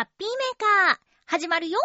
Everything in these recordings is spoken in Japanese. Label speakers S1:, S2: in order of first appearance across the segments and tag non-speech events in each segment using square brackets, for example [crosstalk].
S1: ハッピーメーカー、始まるよ。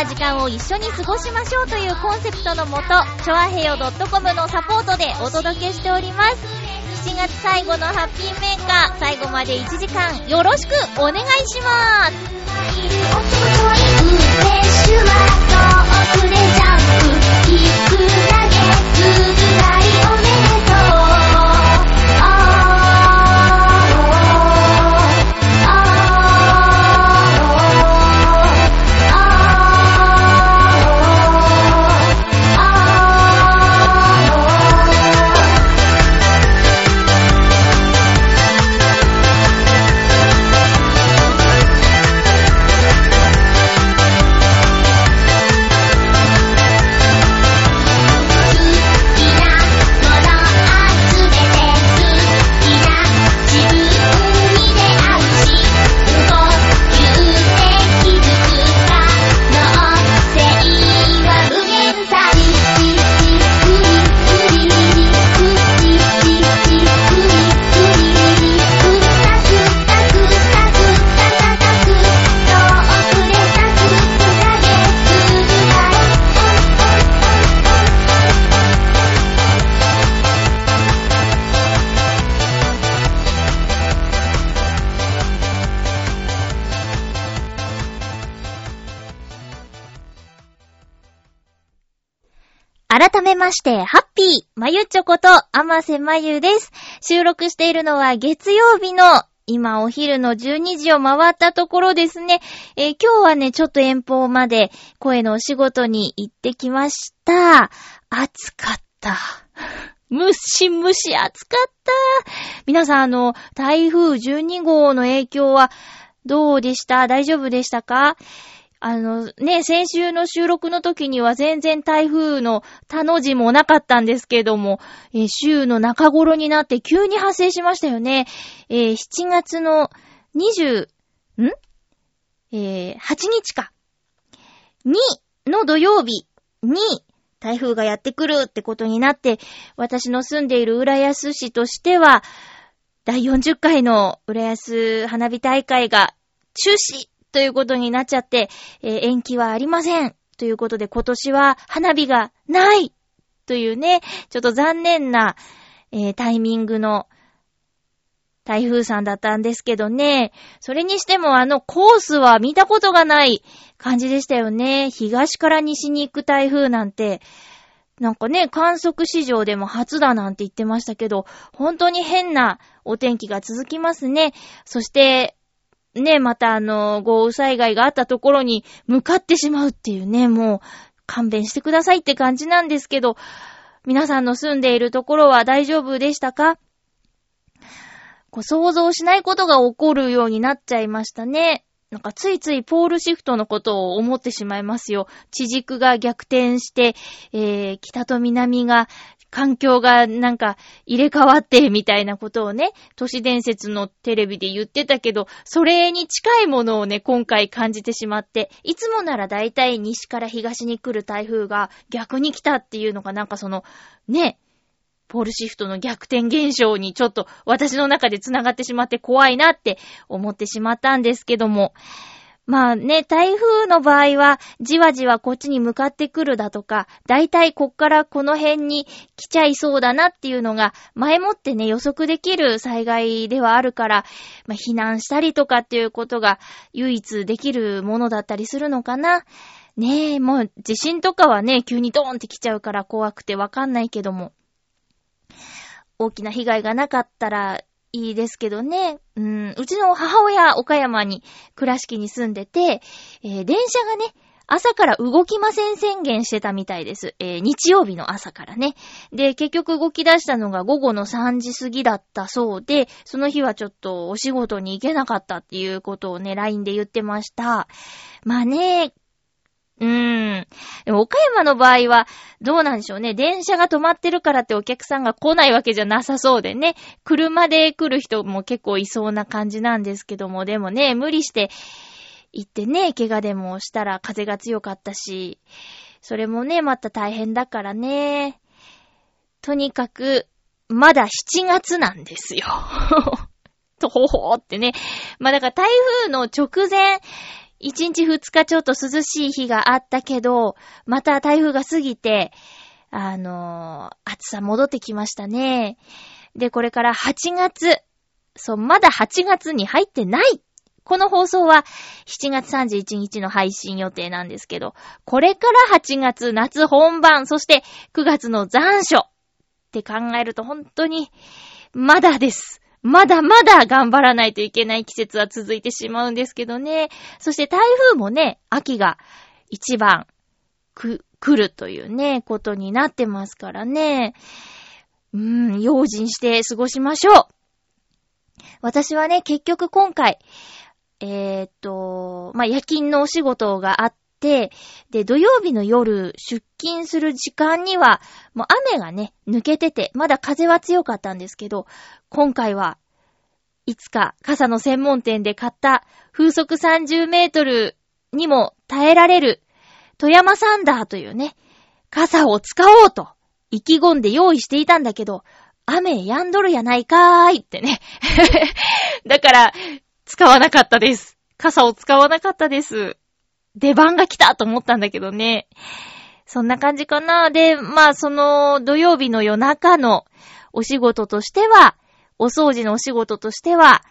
S1: な時間を一緒に過ごしましょうというコンセプトのもと、ちょあへよ .com のサポートでお届けしております。7月最後のハッピーメーカー、最後まで1時間よろしくお願いします。改めまして、ハッピー、まゆちょこと、あませまゆです。収録しているのは月曜日の、今お昼の12時を回ったところですね。えー今日はね、ちょっと遠方まで声のお仕事に行ってきました。暑かった。[laughs] むしむし暑かった。皆さん、あの、台風12号の影響はどうでした？大丈夫でしたか？あの、ね、先週の収録の時には全然台風の他の字もなかったんですけども、えー週の中頃になって急に発生しましたよね。えー7月の20、ん？えー8日か。に、の土曜日に、台風がやってくるってことになって、私の住んでいる浦安市としては、第40回の浦安花火大会が中止ということになっちゃって、えー延期はありません。ということで今年は花火がないというね、ちょっと残念な、えータイミングの台風さんだったんですけどね。それにしてもあのコースは見たことがない感じでしたよね。東から西に行く台風なんて、なんかね、観測史上でも初だなんて言ってましたけど、本当に変なお天気が続きますね。そして、ね、またあの、豪雨災害があったところに向かってしまうっていうね、もう勘弁してくださいって感じなんですけど、皆さんの住んでいるところは大丈夫でしたか？こう想像しないことが起こるようになっちゃいましたね。なんかついついポールシフトのことを思ってしまいますよ。地軸が逆転して、えー、北と南が、環境がなんか入れ替わってみたいなことをね、都市伝説のテレビで言ってたけど、それに近いものをね、今回感じてしまって、いつもならだいたい西から東に来る台風が逆に来たっていうのがなんかその、ね、ポールシフトの逆転現象にちょっと私の中で繋がってしまって怖いなって思ってしまったんですけども。まあね、台風の場合は、じわじわこっちに向かってくるだとか、だいたいこっからこの辺に来ちゃいそうだなっていうのが、前もってね、予測できる災害ではあるから、まあ避難したりとかっていうことが唯一できるものだったりするのかな。ねえ、もう地震とかはね、急にドーンって来ちゃうから怖くてわかんないけども。大きな被害がなかったらいいですけどね。うん、うちの母親、岡山に、倉敷に住んでて、えー、電車がね、朝から動きません宣言してたみたいです。えー、日曜日の朝からね。で、結局動き出したのが午後の3時過ぎだったそうで、その日はちょっとお仕事に行けなかったっていうことをね、LINE で言ってました。まあね、うーん。岡山の場合は、どうなんでしょうね。電車が止まってるからってお客さんが来ないわけじゃなさそうでね。車で来る人も結構いそうな感じなんですけども、でもね、無理して行ってね、怪我でもしたら風が強かったし、それもね、また大変だからね。とにかく、まだ7月なんですよ。[laughs] とほほーってね。まあだから台風の直前、1日2日ちょっと涼しい日があったけど、また台風が過ぎて、あのー、暑さ戻ってきましたね。で、これから8月。そう、まだ8月に入ってないこの放送は7月31日の配信予定なんですけど、これから8月夏本番、そして9月の残暑って考えると本当にまだです。まだまだ頑張らないといけない季節は続いてしまうんですけどね。そして台風もね、秋が一番く、来るというね、ことになってますからね。うーん、用心して過ごしましょう。私はね、結局今回、えー、っと、まあ、夜勤のお仕事があって、で、土曜日の夜出勤する時間には、もう雨がね、抜けてて、まだ風は強かったんですけど、今回はいつか傘の専門店で買った風速30メートルにも耐えられる富山サンダーというね、傘を使おうと意気込んで用意していたんだけど、雨やんどるやないかーいってね。[laughs] だから、使わなかったです。傘を使わなかったです。出番が来たと思ったんだけどね。そんな感じかな。で、まあ、その土曜日の夜中のお仕事としては、お掃除のお仕事としては、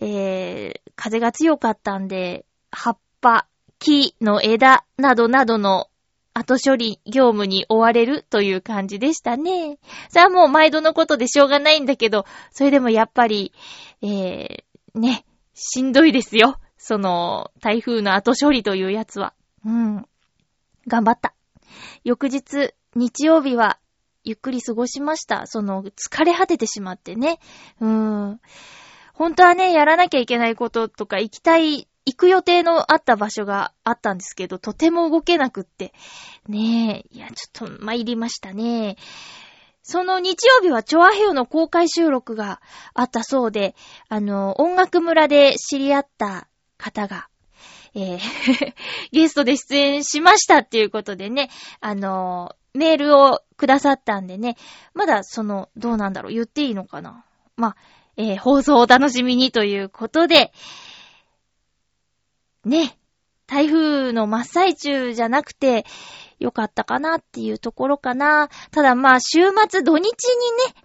S1: えー、風が強かったんで、葉っぱ、木の枝などなどの後処理業務に追われるという感じでしたね。さあもう毎度のことでしょうがないんだけど、それでもやっぱり、えー、ね、しんどいですよ。その、台風の後処理というやつは。うん。頑張った。翌日、日曜日は、ゆっくり過ごしました。その、疲れ果ててしまってね。うーん。本当はね、やらなきゃいけないこととか、行きたい、行く予定のあった場所があったんですけど、とても動けなくって。ねえ、いや、ちょっと参りましたね。その日曜日はチョアヘヨの公開収録があったそうで、あの、音楽村で知り合った方が、えー [laughs] ゲストで出演しましたっていうことでね、あの、メールをくださったんでね、まだその、どうなんだろう、言っていいのかな。まあ、えー、放送をお楽しみにということで、ね、台風の真っ最中じゃなくて、よかったかなっていうところかな。ただまあ週末土日にね、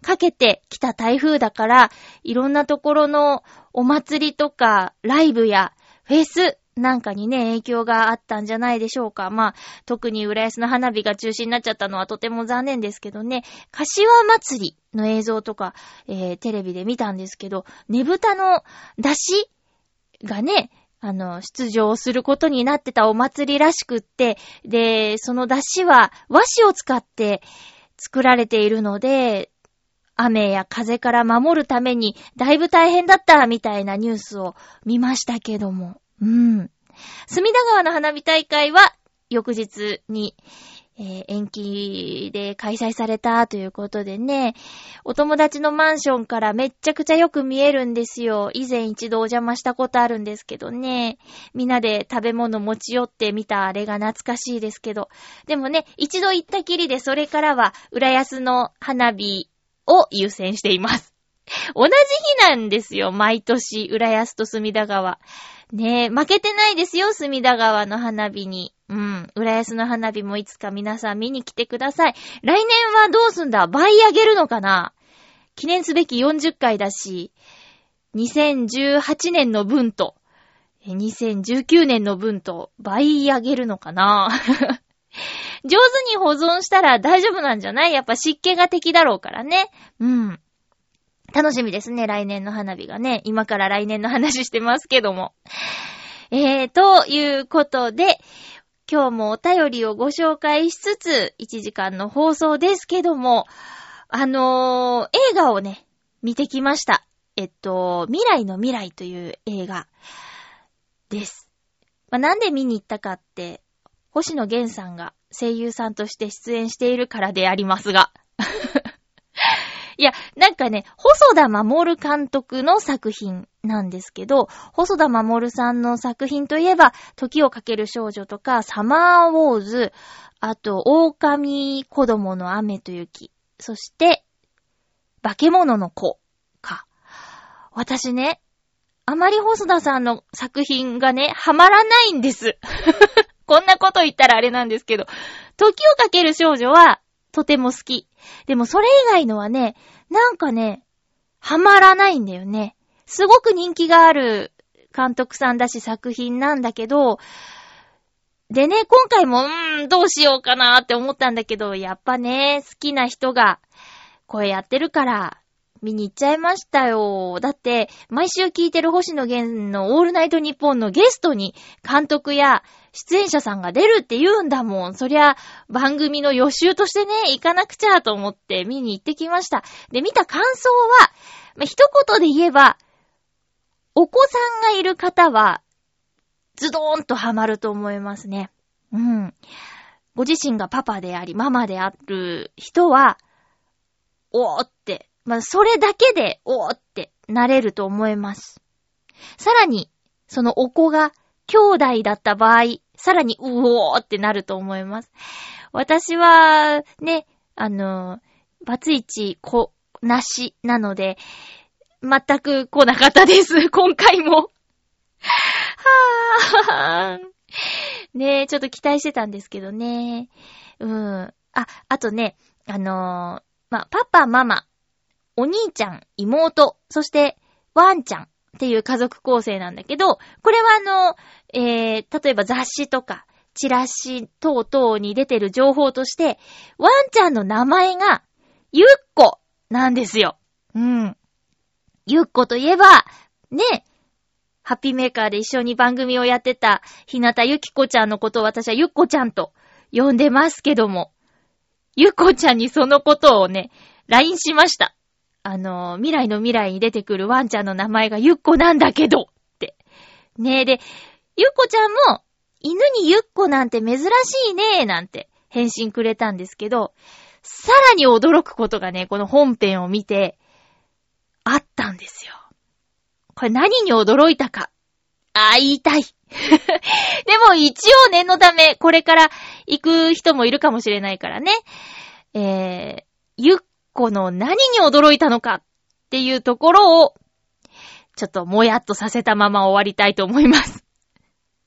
S1: かけてきた台風だから、いろんなところのお祭りとかライブやフェスなんかにね、影響があったんじゃないでしょうか。まあ、特に浦安の花火が中止になっちゃったのはとても残念ですけどね、柏祭りの映像とか、えー、テレビで見たんですけど、ねぶたの出しがね、あの、出場することになってたお祭りらしくって、で、その出汁は和紙を使って作られているので、雨や風から守るためにだいぶ大変だったみたいなニュースを見ましたけども。うん。隅田川の花火大会は翌日に、えー、延期で開催されたということでね、お友達のマンションからめっちゃくちゃよく見えるんですよ。以前一度お邪魔したことあるんですけどね。みんなで食べ物持ち寄ってみたあれが懐かしいですけど。でもね、一度行ったきりでそれからは浦安の花火を優先しています。同じ日なんですよ、毎年、浦安と隅田川。ねえ、負けてないですよ、隅田川の花火に。うん。浦安の花火もいつか皆さん見に来てください。来年はどうすんだ？倍上げるのかな？記念すべき40回だし、2018年の分と、2019年の分と倍上げるのかな？[laughs] 上手に保存したら大丈夫なんじゃない？やっぱ湿気が敵だろうからね。うん。楽しみですね、来年の花火がね。今から来年の話してますけども。[laughs] えー、ということで、今日もお便りをご紹介しつつ、1時間の放送ですけども、あのー、映画をね、見てきました。えっと、未来の未来という映画です。まあ、なんで見に行ったかって、星野源さんが声優さんとして出演しているからでありますが。いや、なんかね、細田守監督の作品なんですけど、細田守さんの作品といえば、時をかける少女とか、サマーウォーズ、あと、狼子供の雨と雪、そして、化け物の子か。私ね、あまり細田さんの作品がね、ハマらないんです。[laughs] こんなこと言ったらあれなんですけど、時をかける少女はとても好き。でもそれ以外のはね、なんかね、ハマらないんだよね。すごく人気がある監督さんだし作品なんだけど、でね、今回も、うーん、どうしようかなーって思ったんだけど、やっぱね、好きな人がこれやってるから、見に行っちゃいましたよ。だって、毎週聞いてる星野源のオールナイトニッポンのゲストに監督や出演者さんが出るって言うんだもん。そりゃ、番組の予習としてね、行かなくちゃと思って見に行ってきました。で、見た感想は、ま一言で言えば、お子さんがいる方は、ズドーンとハマると思いますね。うん。ご自身がパパであり、ママである人は、おーってまあ、それだけで、おーってなれると思います。さらに、そのお子が兄弟だった場合、さらに、うおーってなると思います。私は、ね、あの、バツイチ子なしなので、全く来なかったです。[laughs] 今回も。はぁー。ねえ、ちょっと期待してたんですけどね。うん。あ、あとね、あのー、まあ、パパ、ママ、お兄ちゃん、妹、そして、ワンちゃんっていう家族構成なんだけど、これはあの、えー、例えば雑誌とか、チラシ等々に出てる情報として、ワンちゃんの名前が、ゆっこなんですよ。うん。ゆっこといえば、ね、ハッピーメーカーで一緒に番組をやってた、ひなたゆきこちゃんのことを私はゆっこちゃんと呼んでますけども、ゆっこちゃんにそのことをね、LINE しました。あの、未来の未来に出てくるワンちゃんの名前がゆっこなんだけどって。ねえ、で、ゆっこちゃんも、犬にゆっこなんて珍しいねなんて返信くれたんですけど、さらに驚くことがね、この本編を見て、あったんですよ。これ何に驚いたか。あ、言いたい。[laughs] でも一応念のため、これから行く人もいるかもしれないからね。えー、ゆっこの何に驚いたのかっていうところを、ちょっともやっとさせたまま終わりたいと思います。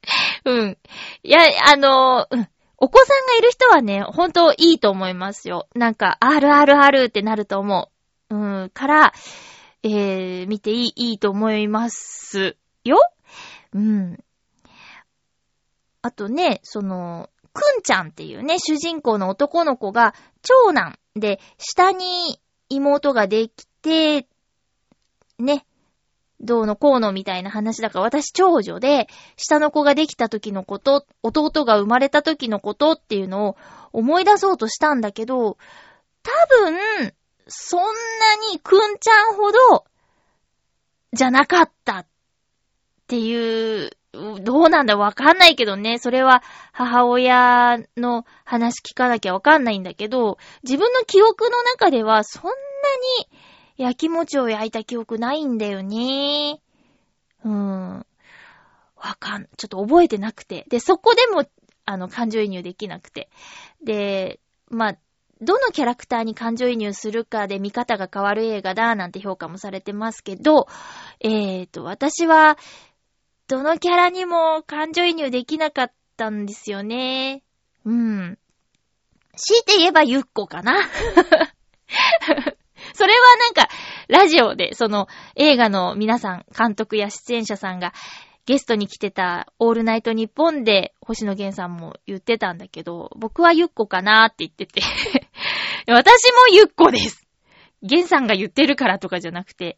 S1: [laughs] うん。いや、あの、うん。お子さんがいる人はね、ほんといいと思いますよ。なんか、あるあるあるってなると思う。うん。から、えー、見ていい、いいと思いますよ。うん。あとね、その、くんちゃんっていうね、主人公の男の子が、長男で、下に妹ができて、ね、どうのこうのみたいな話だから、私長女で、下の子ができた時のこと、弟が生まれた時のことっていうのを思い出そうとしたんだけど、多分、そんなにくんちゃんほど、じゃなかったっていうどうなんだわかんないけどね。それは母親の話聞かなきゃわかんないんだけど、自分の記憶の中ではそんなに焼き餅を焼いた記憶ないんだよね。うーん。わかん、ちょっと覚えてなくて。で、そこでも、あの、感情移入できなくて。で、まあ、どのキャラクターに感情移入するかで見方が変わる映画だなんて評価もされてますけど、えーと、私は、どのキャラにも感情移入できなかったんですよね。うん。強いて言えばゆっこかな。[laughs] それはなんか、ラジオで、その、映画の皆さん、監督や出演者さんが、ゲストに来てた、オールナイトニッポンで、星野源さんも言ってたんだけど、僕はゆっこかなーって言ってて [laughs] 私もゆっこです。ゲンさんが言ってるからとかじゃなくて、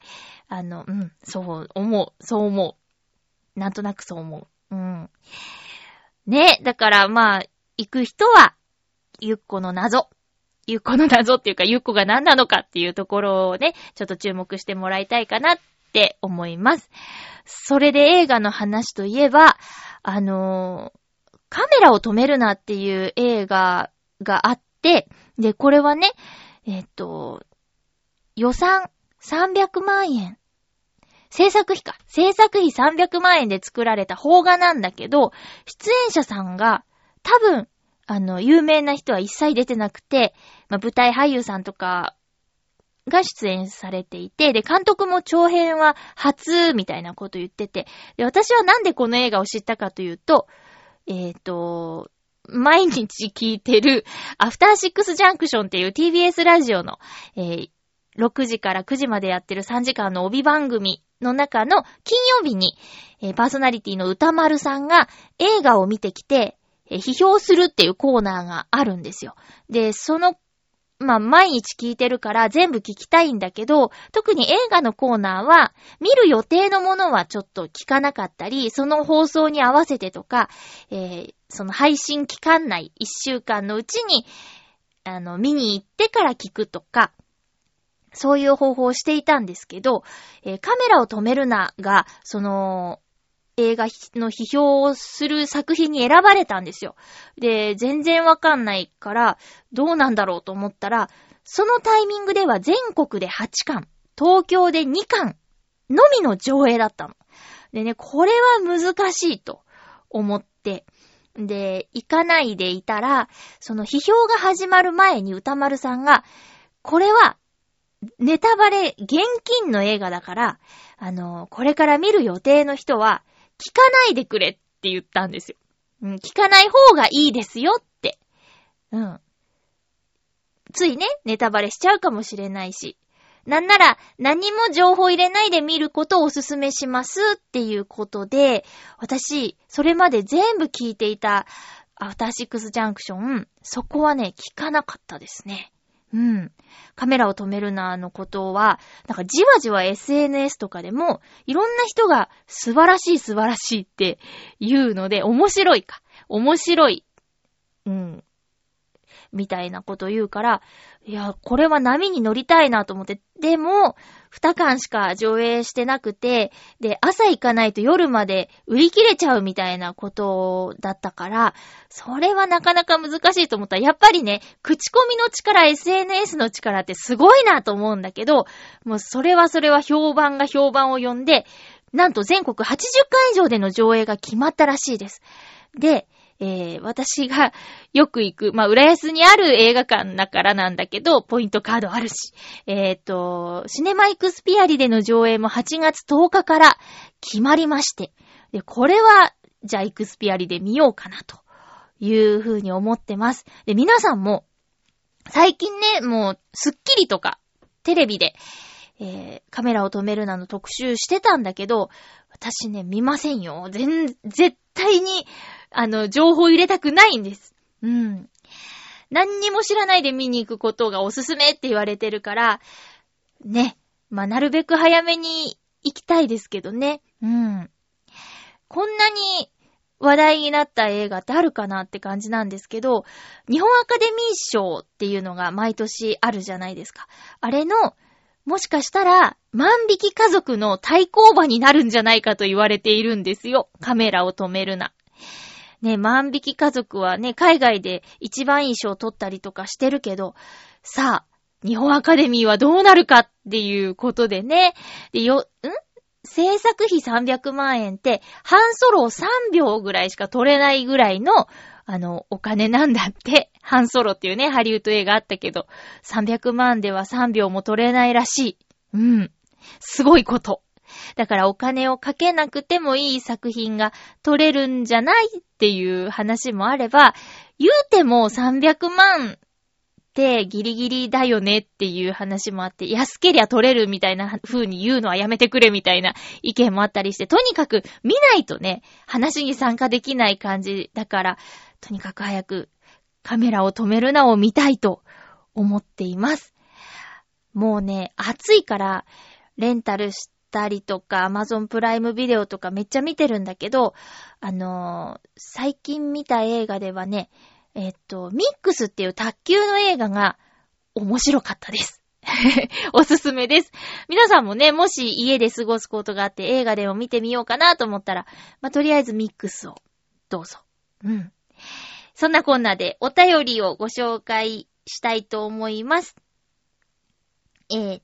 S1: あの、うん、そう思う、そう思う。なんとなくそう思う。うん。ね、だからまあ、行く人は、ゆっこの謎。ゆっこの謎っていうか、ゆっこが何なのかっていうところをね、ちょっと注目してもらいたいかなって思います。それで映画の話といえば、あのー、カメラを止めるなっていう映画があって、で、これはね、えっと、予算300万円。制作費か。制作費300万円で作られた邦画なんだけど、出演者さんが多分、あの、有名な人は一切出てなくて、まあ、舞台俳優さんとかが出演されていて、で、監督も長編は初みたいなこと言ってて、で、私はなんでこの映画を知ったかというと、えっ、ー、と、毎日聞いてる、アフターシックスジャンクションっていう TBS ラジオの、えー、6時から9時までやってる3時間の帯番組の中の金曜日に、えー、パーソナリティの歌丸さんが映画を見てきて、えー、批評するっていうコーナーがあるんですよ。で、そのまあ、毎日聞いてるから全部聞きたいんだけど、特に映画のコーナーは、見る予定のものはちょっと聞かなかったり、その放送に合わせてとか、えー、その配信期間内、一週間のうちに、あの、見に行ってから聞くとか、そういう方法をしていたんですけど、えー、カメラを止めるなが、その、映画の批評をする作品に選ばれたんですよ。で、全然わかんないから、どうなんだろうと思ったら、そのタイミングでは全国で8巻、東京で2巻のみの上映だったの。でね、これは難しいと思って、で、行かないでいたら、その批評が始まる前に歌丸さんが、これは、ネタバレ、現金の映画だから、あの、これから見る予定の人は、聞かないでくれって言ったんですよ。うん、聞かない方がいいですよって。うん。ついね、ネタバレしちゃうかもしれないし。なんなら、何も情報入れないで見ることをおすすめしますっていうことで、私、それまで全部聞いていたアフターシックスジャンクション、そこはね、聞かなかったですね。うん。カメラを止めるなのことは、なんかじわじわ SNS とかでも、いろんな人が素晴らしい素晴らしいって言うので、面白いか。面白い。うん。みたいなこと言うから、いや、これは波に乗りたいなと思って、でも、2巻しか上映してなくて、で、朝行かないと夜まで売り切れちゃうみたいなことだったから、それはなかなか難しいと思った、やっぱりね、口コミの力、SNS の力ってすごいなと思うんだけど、もうそれはそれは評判が評判を呼んで、なんと全国80巻以上での上映が決まったらしいです。で、えー、私がよく行く、[laughs] まあ、浦安にある映画館だからなんだけど、ポイントカードあるし、えっ、ー、と、シネマイクスピアリでの上映も8月10日から決まりまして、で、これは、じゃあイクスピアリで見ようかな、というふうに思ってます。で、皆さんも、最近ね、もう、スッキリとか、テレビで、えー、カメラを止めるなの特集してたんだけど、私ね、見ませんよ。全、絶対に、あの、情報入れたくないんです。うん。何にも知らないで見に行くことがおすすめって言われてるから、ね。まあ、なるべく早めに行きたいですけどね。うん。こんなに話題になった映画ってあるかなって感じなんですけど、日本アカデミー賞っていうのが毎年あるじゃないですか。あれの、もしかしたら、万引き家族の対抗馬になるんじゃないかと言われているんですよ。カメラを止めるな。ね、万引き家族はね、海外で一番いい賞を取ったりとかしてるけど、さあ、日本アカデミーはどうなるかっていうことでね。で、よ、ん？制作費300万円って、半ソロを3秒ぐらいしか取れないぐらいの、あの、お金なんだって。半ソロっていうね、ハリウッド映画あったけど、300万では3秒も取れないらしい。うん。すごいこと。だからお金をかけなくてもいい作品が撮れるんじゃないっていう話もあれば、言うても300万ってギリギリだよねっていう話もあって、安けりゃ撮れるみたいな風に言うのはやめてくれみたいな意見もあったりして、とにかく見ないとね、話に参加できない感じだから、とにかく早くカメラを止めるなを見たいと思っています。もうね、暑いから、レンタルしたりとか、アマゾンプライムビデオとかめっちゃ見てるんだけど、あのー、最近見た映画ではね、えっと、ミックスっていう卓球の映画が面白かったです。[laughs] おすすめです。皆さんもね、もし家で過ごすことがあって映画でも見てみようかなと思ったら、まあ、とりあえずミックスをどうぞ。うん。そんなこんなでお便りをご紹介したいと思います。えー、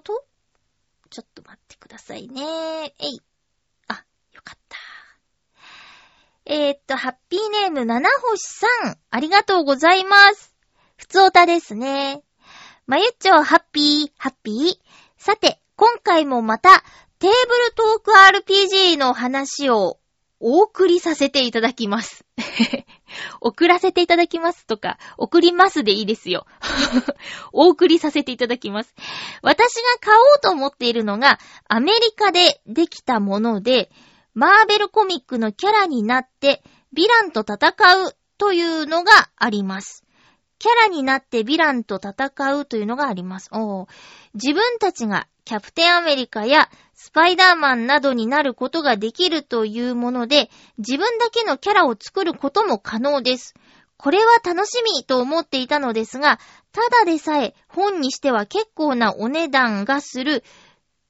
S1: と。おっと？とちょっと待ってくださいね。えい。あ、よかった。えー、っと、ハッピーネーム七星さん、ありがとうございます。ふつおたですね。まゆっちょ、ハッピー、ハッピー。さて、今回もまた、テーブルトーク RPG の話をお送りさせていただきます。[laughs] 送らせていただきますとか、送りますでいいですよ。[laughs] お送りさせていただきます。私が買おうと思っているのが、アメリカでできたもので、マーベルコミックのキャラになって、ヴィランと戦うというのがあります。キャラになってヴィランと戦うというのがあります。自分たちがキャプテンアメリカやスパイダーマンなどになることができるというもので、自分だけのキャラを作ることも可能です。これは楽しみと思っていたのですが、ただでさえ本にしては結構なお値段がする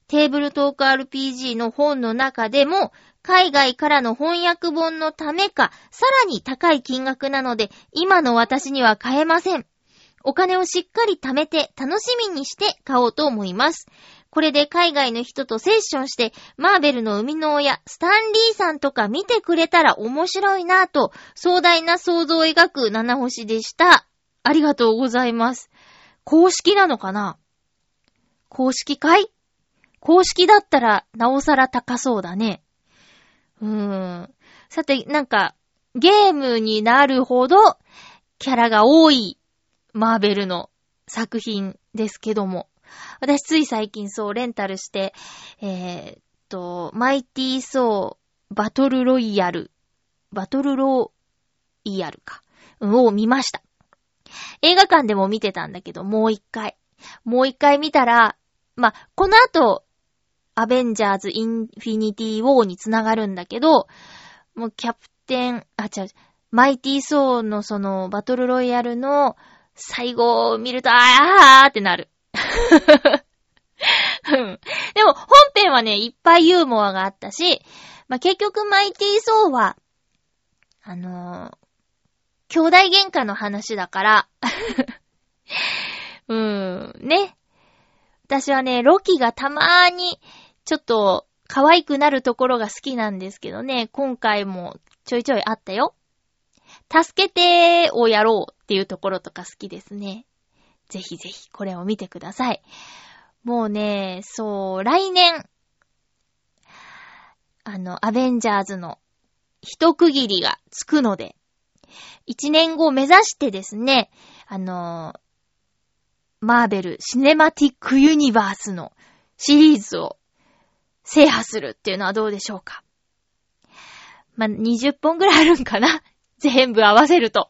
S1: テーブルトーク RPG の本の中でも海外からの翻訳本のためか、さらに高い金額なので、今の私には買えません。お金をしっかり貯めて楽しみにして買おうと思います。これで海外の人とセッションして、マーベルの生みの親、スタンリーさんとか見てくれたら面白いなぁと、壮大な想像を描く七星でした。ありがとうございます。公式なのかな？公式かい？公式だったら、なおさら高そうだね。うーん。さて、なんか、ゲームになるほど、キャラが多い、マーベルの作品ですけども。私つい最近そう、レンタルして、えー、っと、マイティーソー、バトルロイヤル、バトルロイヤルか、を見ました。映画館でも見てたんだけど、もう一回。もう一回見たら、まあこの後、アベンジャーズ・インフィニティ・ウォーにつながるんだけど、もうキャプテン、あ、違う、マイティ・ソーのそのバトルロイヤルの最後を見ると、あーってなる。でも本編はね、いっぱいユーモアがあったし、まあ、結局マイティー・ソーは、あのー、兄弟喧嘩の話だから [laughs] うーん、ね。私はね、ロキがたまーにちょっと可愛くなるところが好きなんですけどね、今回もちょいちょいあったよ。助けてをやろうっていうところとか好きですね。ぜひぜひこれを見てください。もうね、そう、来年、あの、アベンジャーズの一区切りがつくので、一年後目指してですね、あの、マーベル・シネマティック・ユニバースのシリーズを制覇するっていうのはどうでしょうか。まあ、20本ぐらいあるんかな全部合わせると。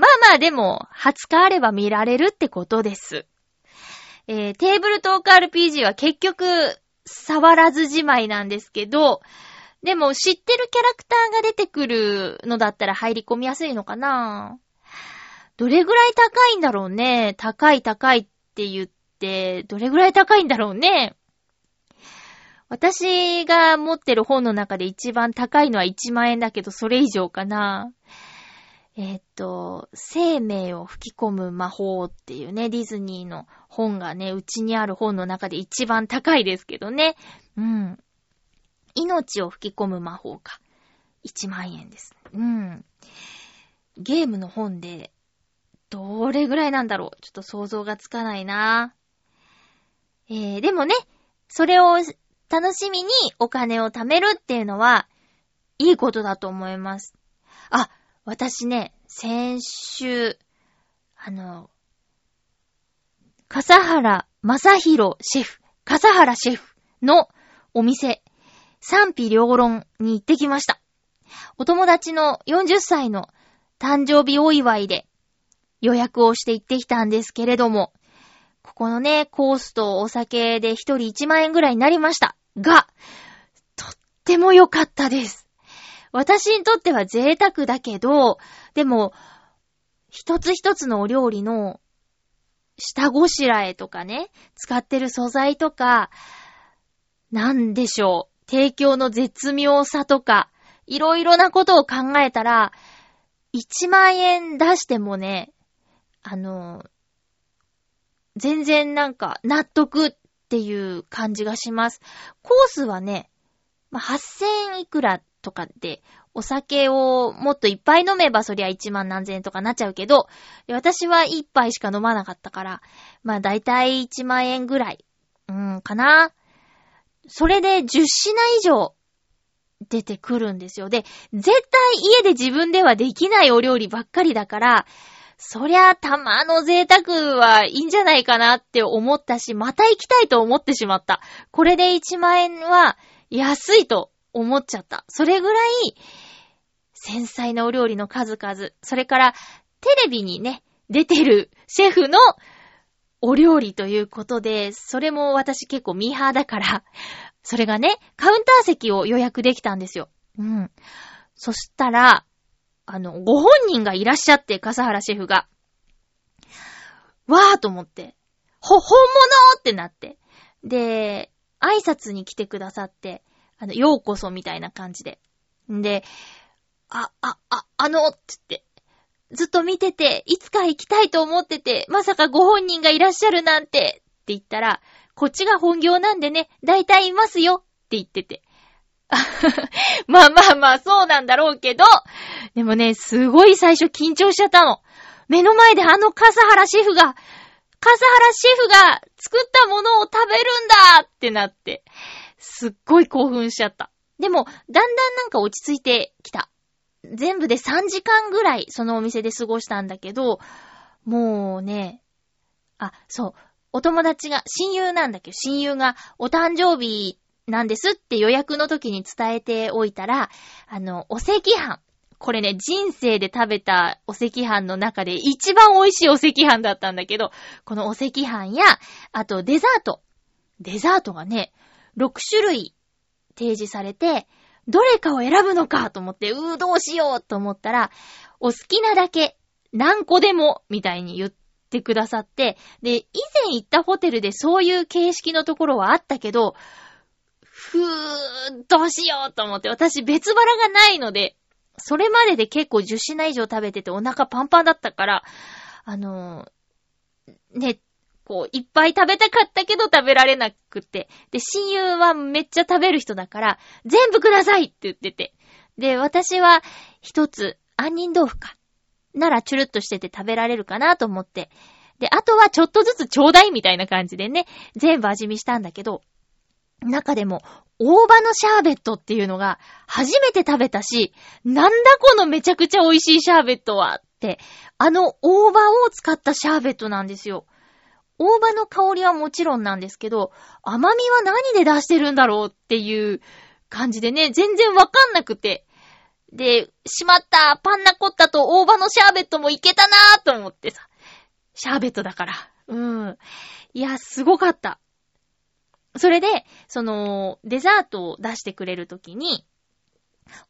S1: まあまあでも、20日あれば見られるってことです。えー、テーブルトーク RPG は結局、触らずじまいなんですけど、でも知ってるキャラクターが出てくるのだったら入り込みやすいのかなどれぐらい高いんだろうね。高い高いって言って、どれぐらい高いんだろうね。私が持ってる本の中で一番高いのは1万円だけど、それ以上かな。えっ、と、生命を吹き込む魔法っていうね、ディズニーの本がね、うちにある本の中で一番高いですけどね。うん。命を吹き込む魔法か。1万円です。うん。ゲームの本で、どれぐらいなんだろうちょっと想像がつかないな。えー、でもね、それを楽しみにお金を貯めるっていうのは、いいことだと思います。あ、私ね、先週、あの、笠原正宏シェフ、笠原シェフのお店、賛否両論に行ってきました。お友達の40歳の誕生日お祝いで、予約をして行ってきたんですけれども、ここのね、コースとお酒で一人1万円ぐらいになりました。が、とっても良かったです。私にとっては贅沢だけど、でも、一つ一つのお料理の下ごしらえとかね、使ってる素材とか、なんでしょう、提供の絶妙さとか、いろいろなことを考えたら、1万円出してもね、あの、全然なんか納得っていう感じがします。コースはね、まあ、8000いくらとかで、お酒をもっといっぱい飲めばそりゃ1万何千円とかなっちゃうけど、私は1杯しか飲まなかったから、まあだいたい1万円ぐらい、うん、かな。それで10品以上出てくるんですよ。で、絶対家で自分ではできないお料理ばっかりだから、そりゃ、たまの贅沢はいいんじゃないかなって思ったし、また行きたいと思ってしまった。これで1万円は安いと思っちゃった。それぐらい、繊細なお料理の数々、それから、テレビにね、出てるシェフのお料理ということで、それも私結構ミーハーだから、それがね、カウンター席を予約できたんですよ。うん。そしたら、あの、ご本人がいらっしゃって、笠原シェフが。わーと思って、ほ、本物ってなって。で、挨拶に来てくださって、あの、ようこそみたいな感じで。んで、あ、あ、あ、あの、って言って、ずっと見てて、いつか行きたいと思ってて、まさかご本人がいらっしゃるなんて、って言ったら、こっちが本業なんでね、大体いますよ、って言ってて。[laughs] まあまあまあ、そうなんだろうけど、でもね、すごい最初緊張しちゃったの。目の前であの笠原シェフが、笠原シェフが作ったものを食べるんだってなって、すっごい興奮しちゃった。でも、だんだんなんか落ち着いてきた。全部で3時間ぐらいそのお店で過ごしたんだけど、もうね、あ、そう、お友達が、親友なんだけど、親友がお誕生日なんですって予約の時に伝えておいたら、あの、お赤飯。これね、人生で食べたお赤飯の中で一番美味しいお赤飯だったんだけど、このお赤飯や、あとデザート。デザートがね、6種類提示されて、どれかを選ぶのかと思って、うーどうしようと思ったら、お好きなだけ、何個でも、みたいに言ってくださって、で、以前行ったホテルでそういう形式のところはあったけど、ふー、どうしようと思って、私別腹がないので、それまでで結構10品以上食べててお腹パンパンだったから、あのー、ね、こう、いっぱい食べたかったけど食べられなくて。で、親友はめっちゃ食べる人だから、全部くださいって言ってて。で、私は一つ、杏仁豆腐か。ならチュルッとしてて食べられるかなと思って。で、あとはちょっとずつちょうだいみたいな感じでね、全部味見したんだけど、中でも、大葉のシャーベットっていうのが初めて食べたし、なんだこのめちゃくちゃ美味しいシャーベットはって、あの大葉を使ったシャーベットなんですよ。大葉の香りはもちろんなんですけど、甘みは何で出してるんだろうっていう感じでね、全然わかんなくて。で、しまったパンナコッタと大葉のシャーベットもいけたなーと思ってさ。シャーベットだから。うん。いや、すごかった。それで、その、デザートを出してくれるときに、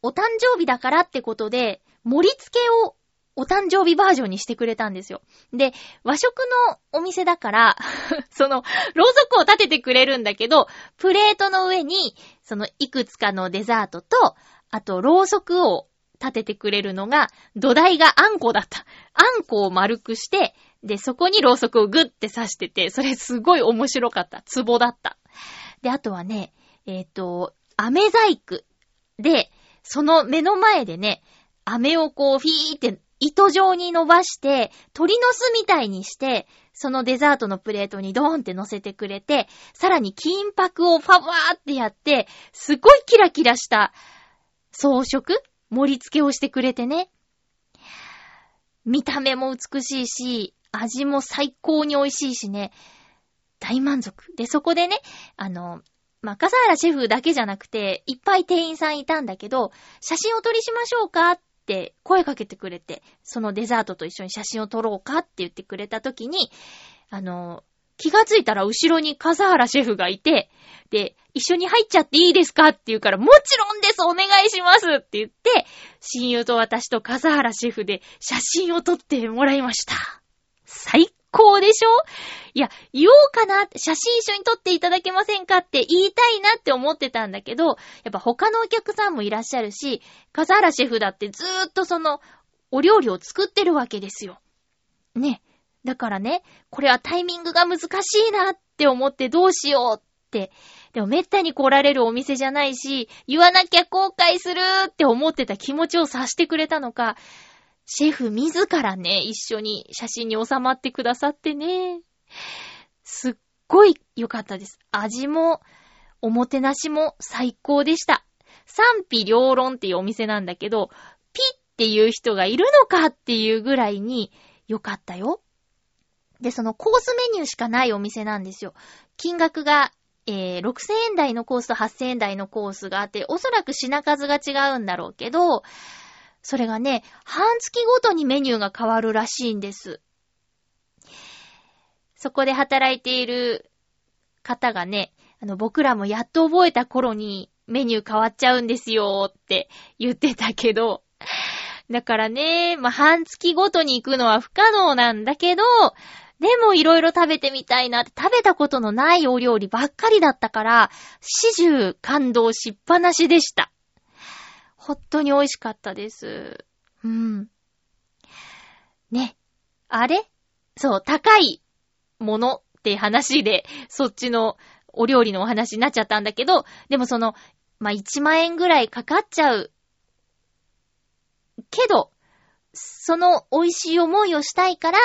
S1: お誕生日だからってことで、盛り付けをお誕生日バージョンにしてくれたんですよ。で、和食のお店だから、[laughs] その、ろうそくを立ててくれるんだけど、プレートの上に、その、いくつかのデザートと、あと、ろうそくを立ててくれるのが、土台があんこだった。あんこを丸くして、で、そこにろうそくをグッて刺してて、それすごい面白かった。ツボだった。で、あとはね、えっ、ー、と、飴細工。で、その目の前でね、飴をこう、フィーって糸状に伸ばして、鳥の巣みたいにして、そのデザートのプレートにドーンって乗せてくれて、さらに金箔をファワーってやって、すごいキラキラした装飾盛り付けをしてくれてね。見た目も美しいし、味も最高に美味しいしね。大満足。で、そこでね、あの、まあ、笠原シェフだけじゃなくて、いっぱい店員さんいたんだけど、写真を撮りしましょうかて声かけてくれて、そのデザートと一緒に写真を撮ろうかって言ってくれた時に、あの、気がついたら後ろに笠原シェフがいて、で、一緒に入っちゃっていいですかって言うから、もちろんですお願いしますって言って、親友と私と笠原シェフで写真を撮ってもらいました。最高でしょ？いや、言おうかな、写真一緒に撮っていただけませんかって言いたいなって思ってたんだけど、やっぱ他のお客さんもいらっしゃるし、笠原シェフだってずーっとその、お料理を作ってるわけですよ。ね。だからね、これはタイミングが難しいなって思ってどうしようって。でもめったに来られるお店じゃないし、言わなきゃ後悔するって思ってた気持ちを察してくれたのか、シェフ自らね、一緒に写真に収まってくださってね。すっごい良かったです。味も、おもてなしも最高でした。賛否両論っていうお店なんだけど、ピっていう人がいるのかっていうぐらいに良かったよ。で、そのコースメニューしかないお店なんですよ。金額が、えー、6000円台のコースと8000円台のコースがあって、おそらく品数が違うんだろうけど、それがね、半月ごとにメニューが変わるらしいんです。そこで働いている方がね、あの、僕らもやっと覚えた頃にメニュー変わっちゃうんですよって言ってたけど、だからね、まあ、半月ごとに行くのは不可能なんだけど、でもいろいろ食べてみたいなって、食べたことのないお料理ばっかりだったから、始終感動しっぱなしでした。本当に美味しかったです。うん。ね。あれ？そう、高いものって話で、[laughs] そっちのお料理のお話になっちゃったんだけど、でもその、まあ、1万円ぐらいかかっちゃう。けど、その美味しい思いをしたいから、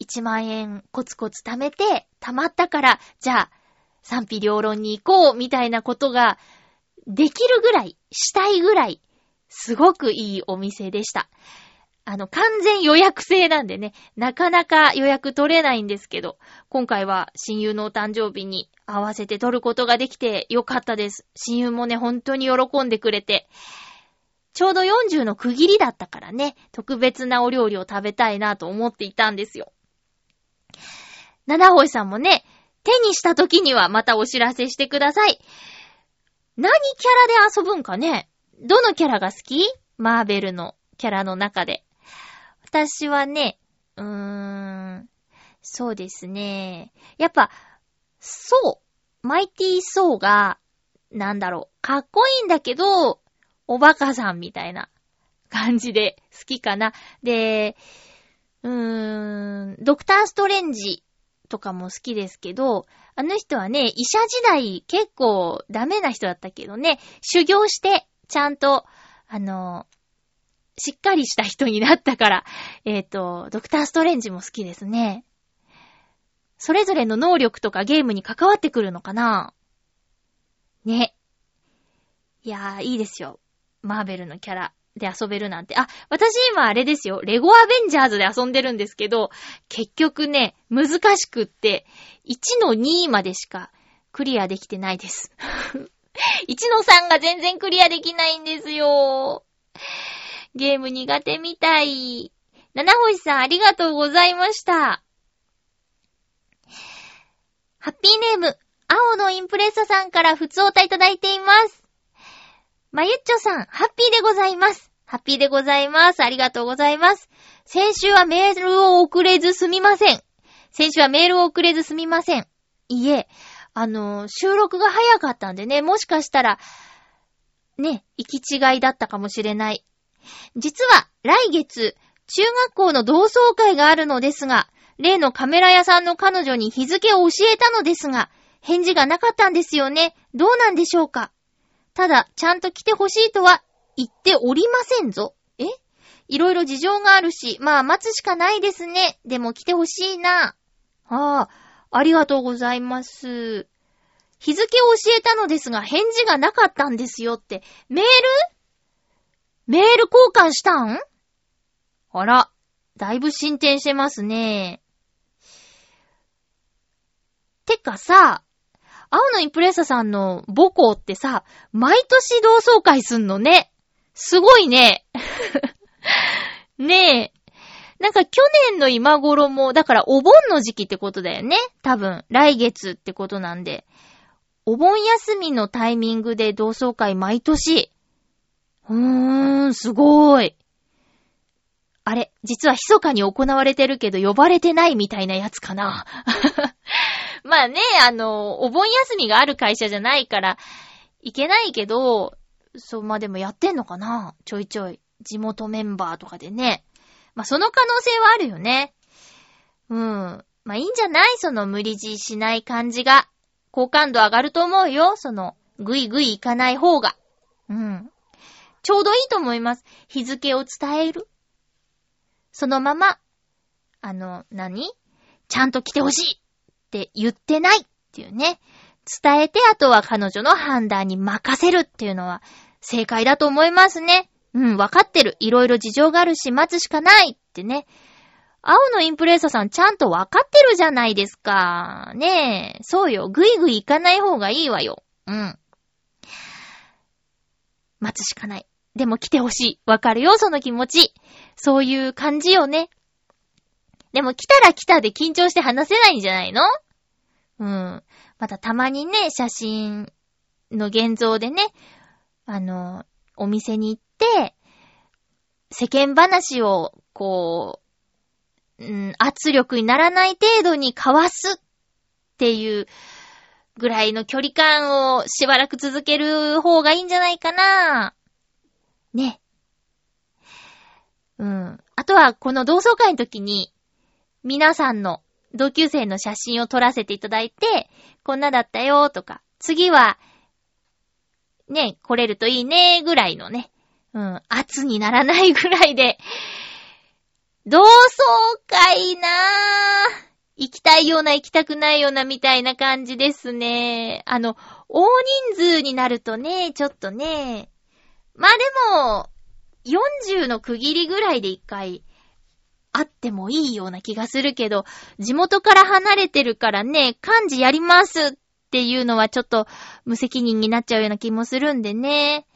S1: 1万円コツコツ貯めて、貯まったから、じゃあ、賛否両論に行こう、みたいなことが、できるぐらい、したいぐらい、すごくいいお店でした。あの、完全予約制なんでね、なかなか予約取れないんですけど、今回は親友のお誕生日に合わせて取ることができてよかったです。親友もね、本当に喜んでくれて、ちょうど40の区切りだったからね、特別なお料理を食べたいなと思っていたんですよ。七星さんもね、手にした時にはまたお知らせしてください。何キャラで遊ぶんかね？どのキャラが好き？マーベルのキャラの中で。私はね、うーん、そうですね。やっぱ、そう、マイティーソーが、なんだろう、かっこいいんだけど、おバカさんみたいな感じで好きかな。で、うーん、ドクターストレンジとかも好きですけど、あの人はね、医者時代結構ダメな人だったけどね、修行して、ちゃんと、あの、しっかりした人になったから、えっ、ー、と、ドクターストレンジも好きですね。それぞれの能力とかゲームに関わってくるのかな？ね。いやー、いいですよ。マーベルのキャラ。で遊べるなんて。あ、私今あれですよ。レゴアベンジャーズで遊んでるんですけど、結局ね、難しくって、1の2までしかクリアできてないです。[laughs] 1の3が全然クリアできないんですよ。ゲーム苦手みたい。七星さんありがとうございました。ハッピーネーム、青のインプレッサさんから普通おたいただいています。まゆっちょさん、ハッピーでございます。ハッピーでございます。ありがとうございます。先週はメールを送れずすみません。先週はメールを送れずすみません。いいえ、あの、収録が早かったんでね、もしかしたら、ね、行き違いだったかもしれない。実は、来月、中学校の同窓会があるのですが、例のカメラ屋さんの彼女に日付を教えたのですが、返事がなかったんですよね。どうなんでしょうか？ただ、ちゃんと来てほしいとは言っておりませんぞ。え？いろいろ事情があるし、まあ待つしかないですね。でも来てほしいな。ああ、ありがとうございます。日付を教えたのですが返事がなかったんですよって。メール？メール交換したん？あら、だいぶ進展してますね。てかさ、青のインプレッサさんの母校ってさ、毎年同窓会すんのね。すごいね。[laughs] ねえ。なんか去年の今頃も、だからお盆の時期ってことだよね。多分、来月ってことなんで。お盆休みのタイミングで同窓会毎年。うーん、すごい。あれ、実は密かに行われてるけど呼ばれてないみたいなやつかな。まあね、あの、お盆休みがある会社じゃないから、いけないけど、そう、まあでもやってんのかなちょいちょい。地元メンバーとかでね。まあその可能性はあるよね。うん。まあいいんじゃない？その無理強いしない感じが。好感度上がると思うよ。その、ぐいぐいいかない方が。うん。ちょうどいいと思います。日付を伝える。そのまま、あの、何？ちゃんと来てほしいって言ってないっていうね。伝えて、あとは彼女の判断に任せるっていうのは正解だと思いますね。うん、わかってる。いろいろ事情があるし、待つしかないってね。青のインプレッサーさんちゃんとわかってるじゃないですか。ねえ。そうよ。ぐいぐい行かない方がいいわよ。うん。待つしかない。でも来てほしい。わかるよ、その気持ち。そういう感じよね。でも来たら来たで緊張して話せないんじゃないの？うん。またたまにね、写真の現像でね、あの、お店に行って、世間話を、こう、うん、圧力にならない程度に交わすっていうぐらいの距離感をしばらく続ける方がいいんじゃないかな。ね。うん。あとは、この同窓会の時に、皆さんの同級生の写真を撮らせていただいて、こんなだったよとか、次は、ね、来れるといいね、ぐらいのね、うん、圧にならないぐらいで、同窓会なぁ。行きたいような行きたくないようなみたいな感じですね。あの、大人数になるとね、ちょっとね。まあでも、40の区切りぐらいで一回、あってもいいような気がするけど、地元から離れてるからね、漢字やりますっていうのはちょっと無責任になっちゃうような気もするんでね。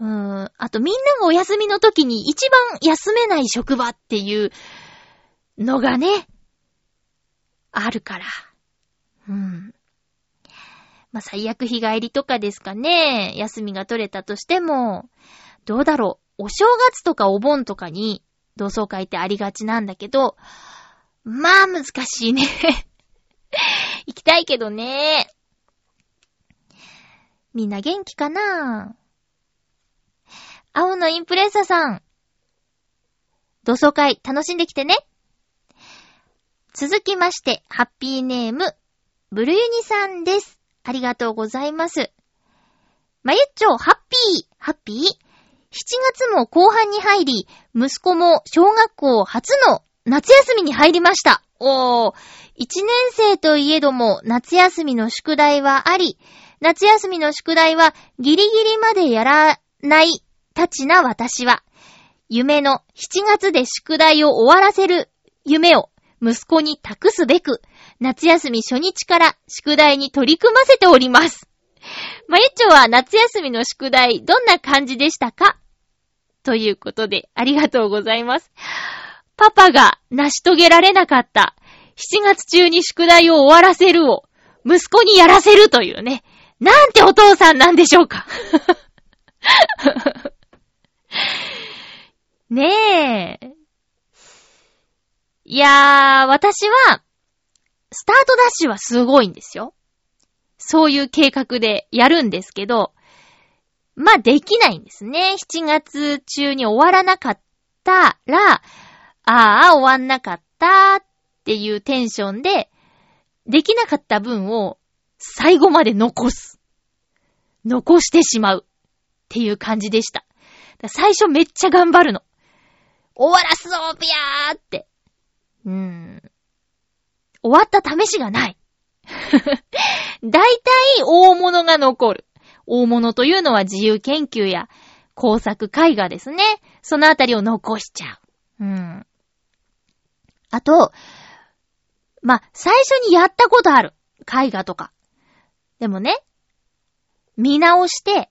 S1: うーん。あとみんながお休みの時に一番休めない職場っていうのがね、あるから。うん。まあ、最悪日帰りとかですかね。休みが取れたとしても、どうだろう。お正月とかお盆とかに同窓会ってありがちなんだけど、まあ難しいね [laughs] 行きたいけどね。みんな元気かな？青のインプレッサさん。同窓会楽しんできてね。続きまして、ハッピーネーム、ブルユニさんです。ありがとうございます。まゆっちょ、ハッピー、ハッピー？?7 月も後半に入り、息子も小学校初の夏休みに入りました。おー、1年生といえども夏休みの宿題はあり、夏休みの宿題はギリギリまでやらないたちな私は、夢の7月で宿題を終わらせる夢を息子に託すべく、夏休み初日から宿題に取り組ませております。まゆちょは夏休みの宿題どんな感じでしたか？ということで、ありがとうございます。パパが成し遂げられなかった7月中に宿題を終わらせるを息子にやらせるというね。なんてお父さんなんでしょうか [laughs] ねえ。いやー、私は、スタートダッシュはすごいんですよ。そういう計画でやるんですけど、まあ、できないんですね。7月中に終わらなかったら、ああ、終わんなかったっていうテンションで、できなかった分を最後まで残す。残してしまう。っていう感じでした。最初めっちゃ頑張るの。終わらすぞビャーって。うーん。終わった試しがない。だいたい大物が残る。大物というのは自由研究や工作絵画ですね。そのあたりを残しちゃう。うん。あと、まあ、最初にやったことある。絵画とか。でもね、見直して、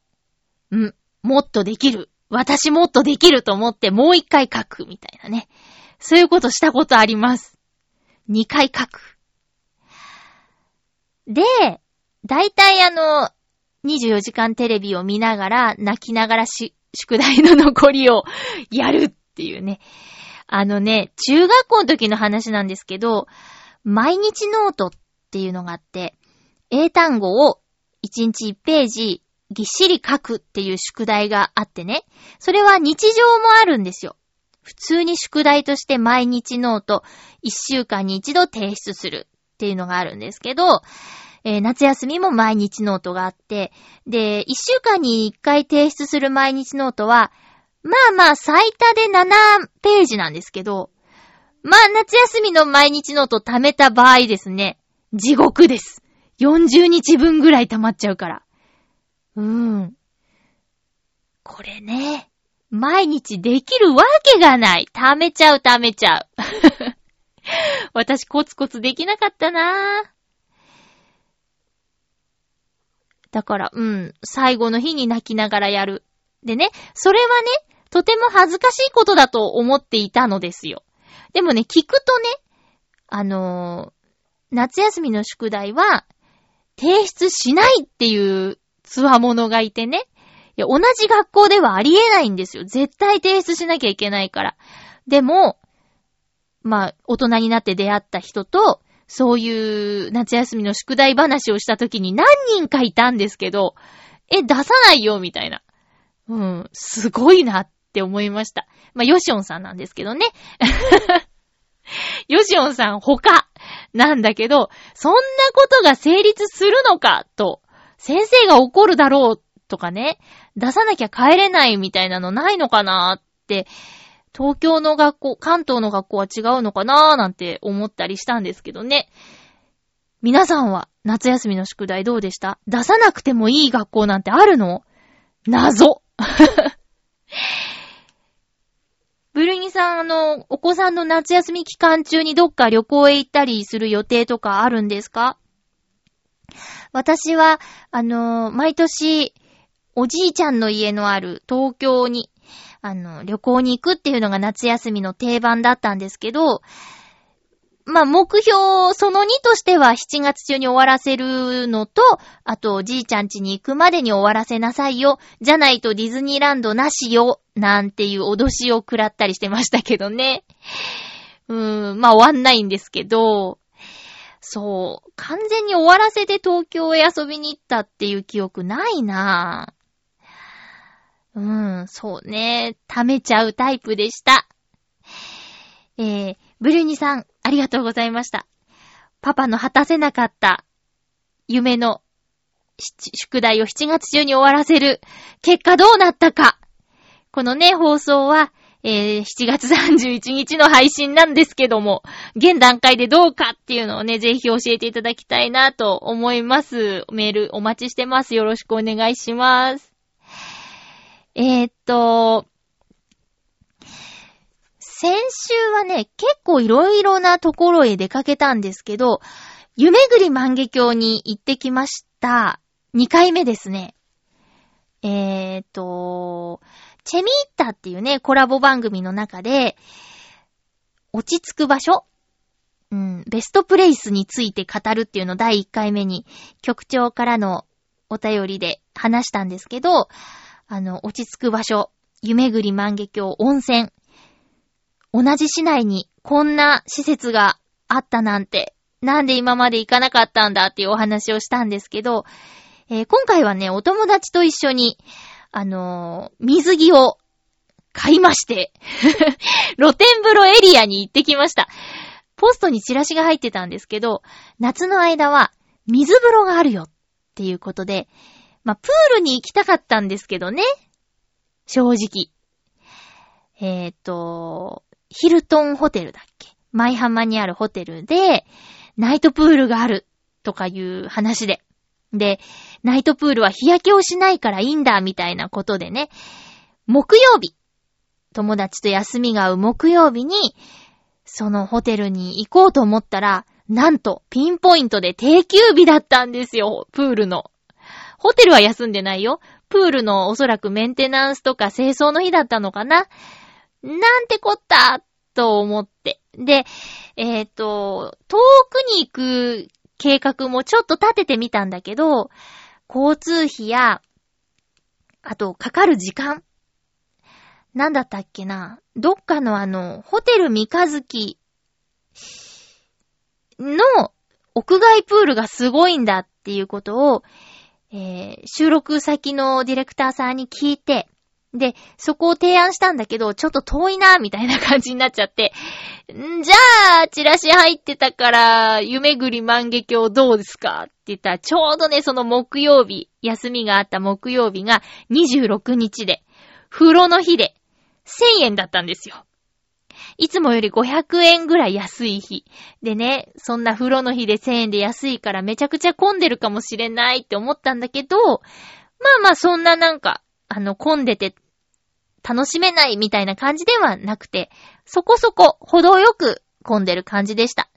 S1: ん、もっとできる。私もっとできると思ってもう一回書くみたいなね。そういうことしたことあります。二回書く。で、だいたいあの、24時間テレビを見ながら、泣きながらし、宿題の残りを [laughs] やるっていうね。あのね、中学校の時の話なんですけど、毎日ノートっていうのがあって、英単語を1日1ページぎっしり書くっていう宿題があってね。それは日常もあるんですよ。普通に宿題として毎日ノート1週間に一度提出するっていうのがあるんですけど、えー、夏休みも毎日ノートがあって、で、1週間に1回提出する毎日ノートは、まあまあ最多で7ページなんですけど、まあ夏休みの毎日ノート貯めた場合ですね、地獄です。40日分ぐらい溜まっちゃうから。うーん。これね、毎日できるわけがない。貯めちゃう貯めちゃう。[laughs] 私コツコツできなかったなぁ。だから、うん、最後の日に泣きながらやる。でね、それはね、とても恥ずかしいことだと思っていたのですよ。でもね、聞くとね、あのー、夏休みの宿題は、提出しないっていうつわものがいてね。いや、同じ学校ではありえないんですよ。絶対提出しなきゃいけないから。でも、まあ、大人になって出会った人と、そういう夏休みの宿題話をした時に何人かいたんですけど、え、出さないよ、みたいな。うん、すごいなって思いました。まあ、ヨシオンさんなんですけどね。[laughs] ヨシオンさん他なんだけど、そんなことが成立するのかと、先生が怒るだろうとかね、出さなきゃ帰れないみたいなのないのかなって、東京の学校、関東の学校は違うのかなーなんて思ったりしたんですけどね。皆さんは夏休みの宿題どうでした？出さなくてもいい学校なんてあるの？謎。[laughs] ブルニさん、あの、お子さんの夏休み期間中にどっか旅行へ行ったりする予定とかあるんですか？私は、あの、毎年、おじいちゃんの家のある東京に、あの、旅行に行くっていうのが夏休みの定番だったんですけど、まあ、目標、その2としては7月中に終わらせるのと、あと、じいちゃん家に行くまでに終わらせなさいよ。じゃないとディズニーランドなしよ。なんていう脅しを食らったりしてましたけどね。[laughs] うーん、まあ終わんないんですけど、そう、完全に終わらせて東京へ遊びに行ったっていう記憶ないなぁ。うん、そうね。溜めちゃうタイプでした。えー、ブルーニさん、ありがとうございました。パパの果たせなかった夢の宿題を7月中に終わらせる結果どうなったか。このね、放送は、えー、7月31日の配信なんですけども、現段階でどうかっていうのをね、ぜひ教えていただきたいなと思います。メールお待ちしてます。よろしくお願いします。えー、っと、先週はね、結構いろいろなところへ出かけたんですけど、夢ぐり万華鏡に行ってきました。2回目ですね。えーと、チェミーッタっていうね、コラボ番組の中で、落ち着く場所うん、ベストプレイスについて語るっていうのを第1回目に局長からのお便りで話したんですけど、あの、落ち着く場所、夢ぐり万華鏡温泉、同じ市内にこんな施設があったなんて、なんで今まで行かなかったんだっていうお話をしたんですけど、えー、今回はね、お友達と一緒に、あのー、水着を買いまして [laughs] 露天風呂エリアに行ってきました。ポストにチラシが入ってたんですけど、夏の間は水風呂があるよっていうことで、まあ、プールに行きたかったんですけどね。正直。えっ、ー、と、ヒルトンホテルだっけ？舞浜にあるホテルで、ナイトプールがあるとかいう話で。で、ナイトプールは日焼けをしないからいいんだ、みたいなことでね。木曜日。友達と休みが合う木曜日に、そのホテルに行こうと思ったら、なんと、ピンポイントで定休日だったんですよ、プールの。ホテルは休んでないよ。プールのおそらくメンテナンスとか清掃の日だったのかななんてこったと思って。で、えっ、ー、と、遠くに行く計画もちょっと立ててみたんだけど、交通費や、あと、かかる時間なんだったっけなどっかのあの、ホテル三日月の屋外プールがすごいんだっていうことを、えー、収録先のディレクターさんに聞いて、で、そこを提案したんだけど、ちょっと遠いな、みたいな感じになっちゃって、んじゃあ、チラシ入ってたから、夢ぐり万華鏡どうですか？って言ったら、ちょうどね、その木曜日、休みがあった木曜日が26日で、風呂の日で、1000円だったんですよ。いつもより500円ぐらい安い日。でね、そんな風呂の日で1000円で安いからめちゃくちゃ混んでるかもしれないって思ったんだけど、まあまあそんななんか、あの、混んでて楽しめないみたいな感じではなくて、そこそこ程よく混んでる感じでした。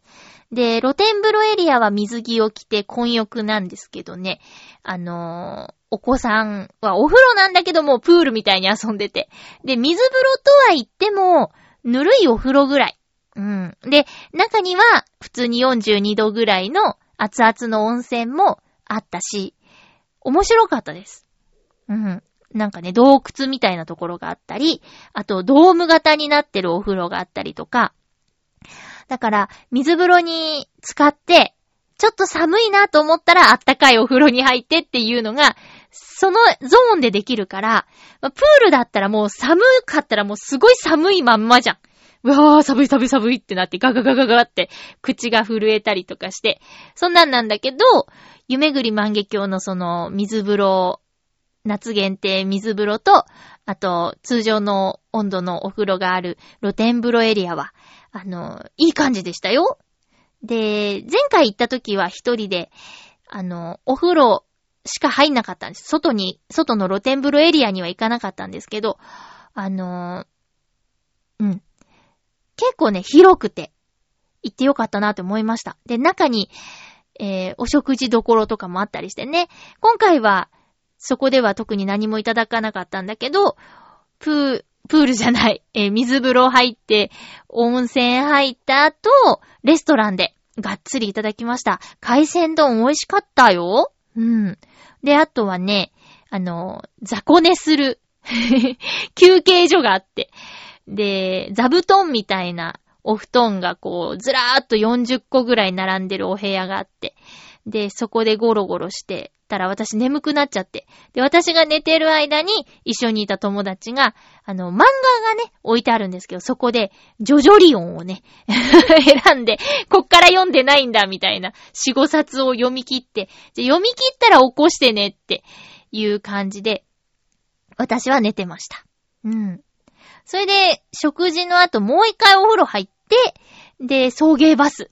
S1: で、露天風呂エリアは水着を着て混浴なんですけどね、あのー、お子さんはお風呂なんだけどもプールみたいに遊んでて。で、水風呂とは言っても、ぬるいお風呂ぐらい。うん。で、中には普通に42度ぐらいの熱々の温泉もあったし、面白かったです。うん。なんかね、洞窟みたいなところがあったり、あとドーム型になってるお風呂があったりとか、だから、水風呂に使って、ちょっと寒いなと思ったらあったかいお風呂に入ってっていうのが、そのゾーンでできるから、プールだったらもう寒かったらもうすごい寒いまんまじゃん。うわー、寒い寒い寒いってなってガガガガガって口が震えたりとかして、そんなんなんだけど、夢ぐり万華鏡のその水風呂夏限定水風呂と、あと、通常の温度のお風呂がある露天風呂エリアは、あの、いい感じでしたよ。で、前回行った時は一人で、あの、お風呂しか入んなかったんです。外に、外の露天風呂エリアには行かなかったんですけど、あの、うん。結構ね、広くて、行ってよかったなって思いました。で、中に、えー、お食事どころとかもあったりしてね。今回は、そこでは特に何もいただかなかったんだけど、プー、プールじゃない、えー、水風呂入って、温泉入った後、レストランでがっつりいただきました。海鮮丼美味しかったよ。うん。で、あとはね、あの、雑魚寝する。[laughs] 休憩所があって、で、座布団みたいなお布団がこう、ずらーっと40個ぐらい並んでるお部屋があって、で、そこでゴロゴロしてたら私眠くなっちゃって。で、私が寝てる間に一緒にいた友達が、あの、漫画がね、置いてあるんですけど、そこで、ジョジョリオンをね、[laughs] 選んで、こっから読んでないんだ、みたいな、四五冊を読み切って、じゃ読み切ったら起こしてねっていう感じで、私は寝てました。うん。それで、食事の後もう一回お風呂入って、で、送迎バス。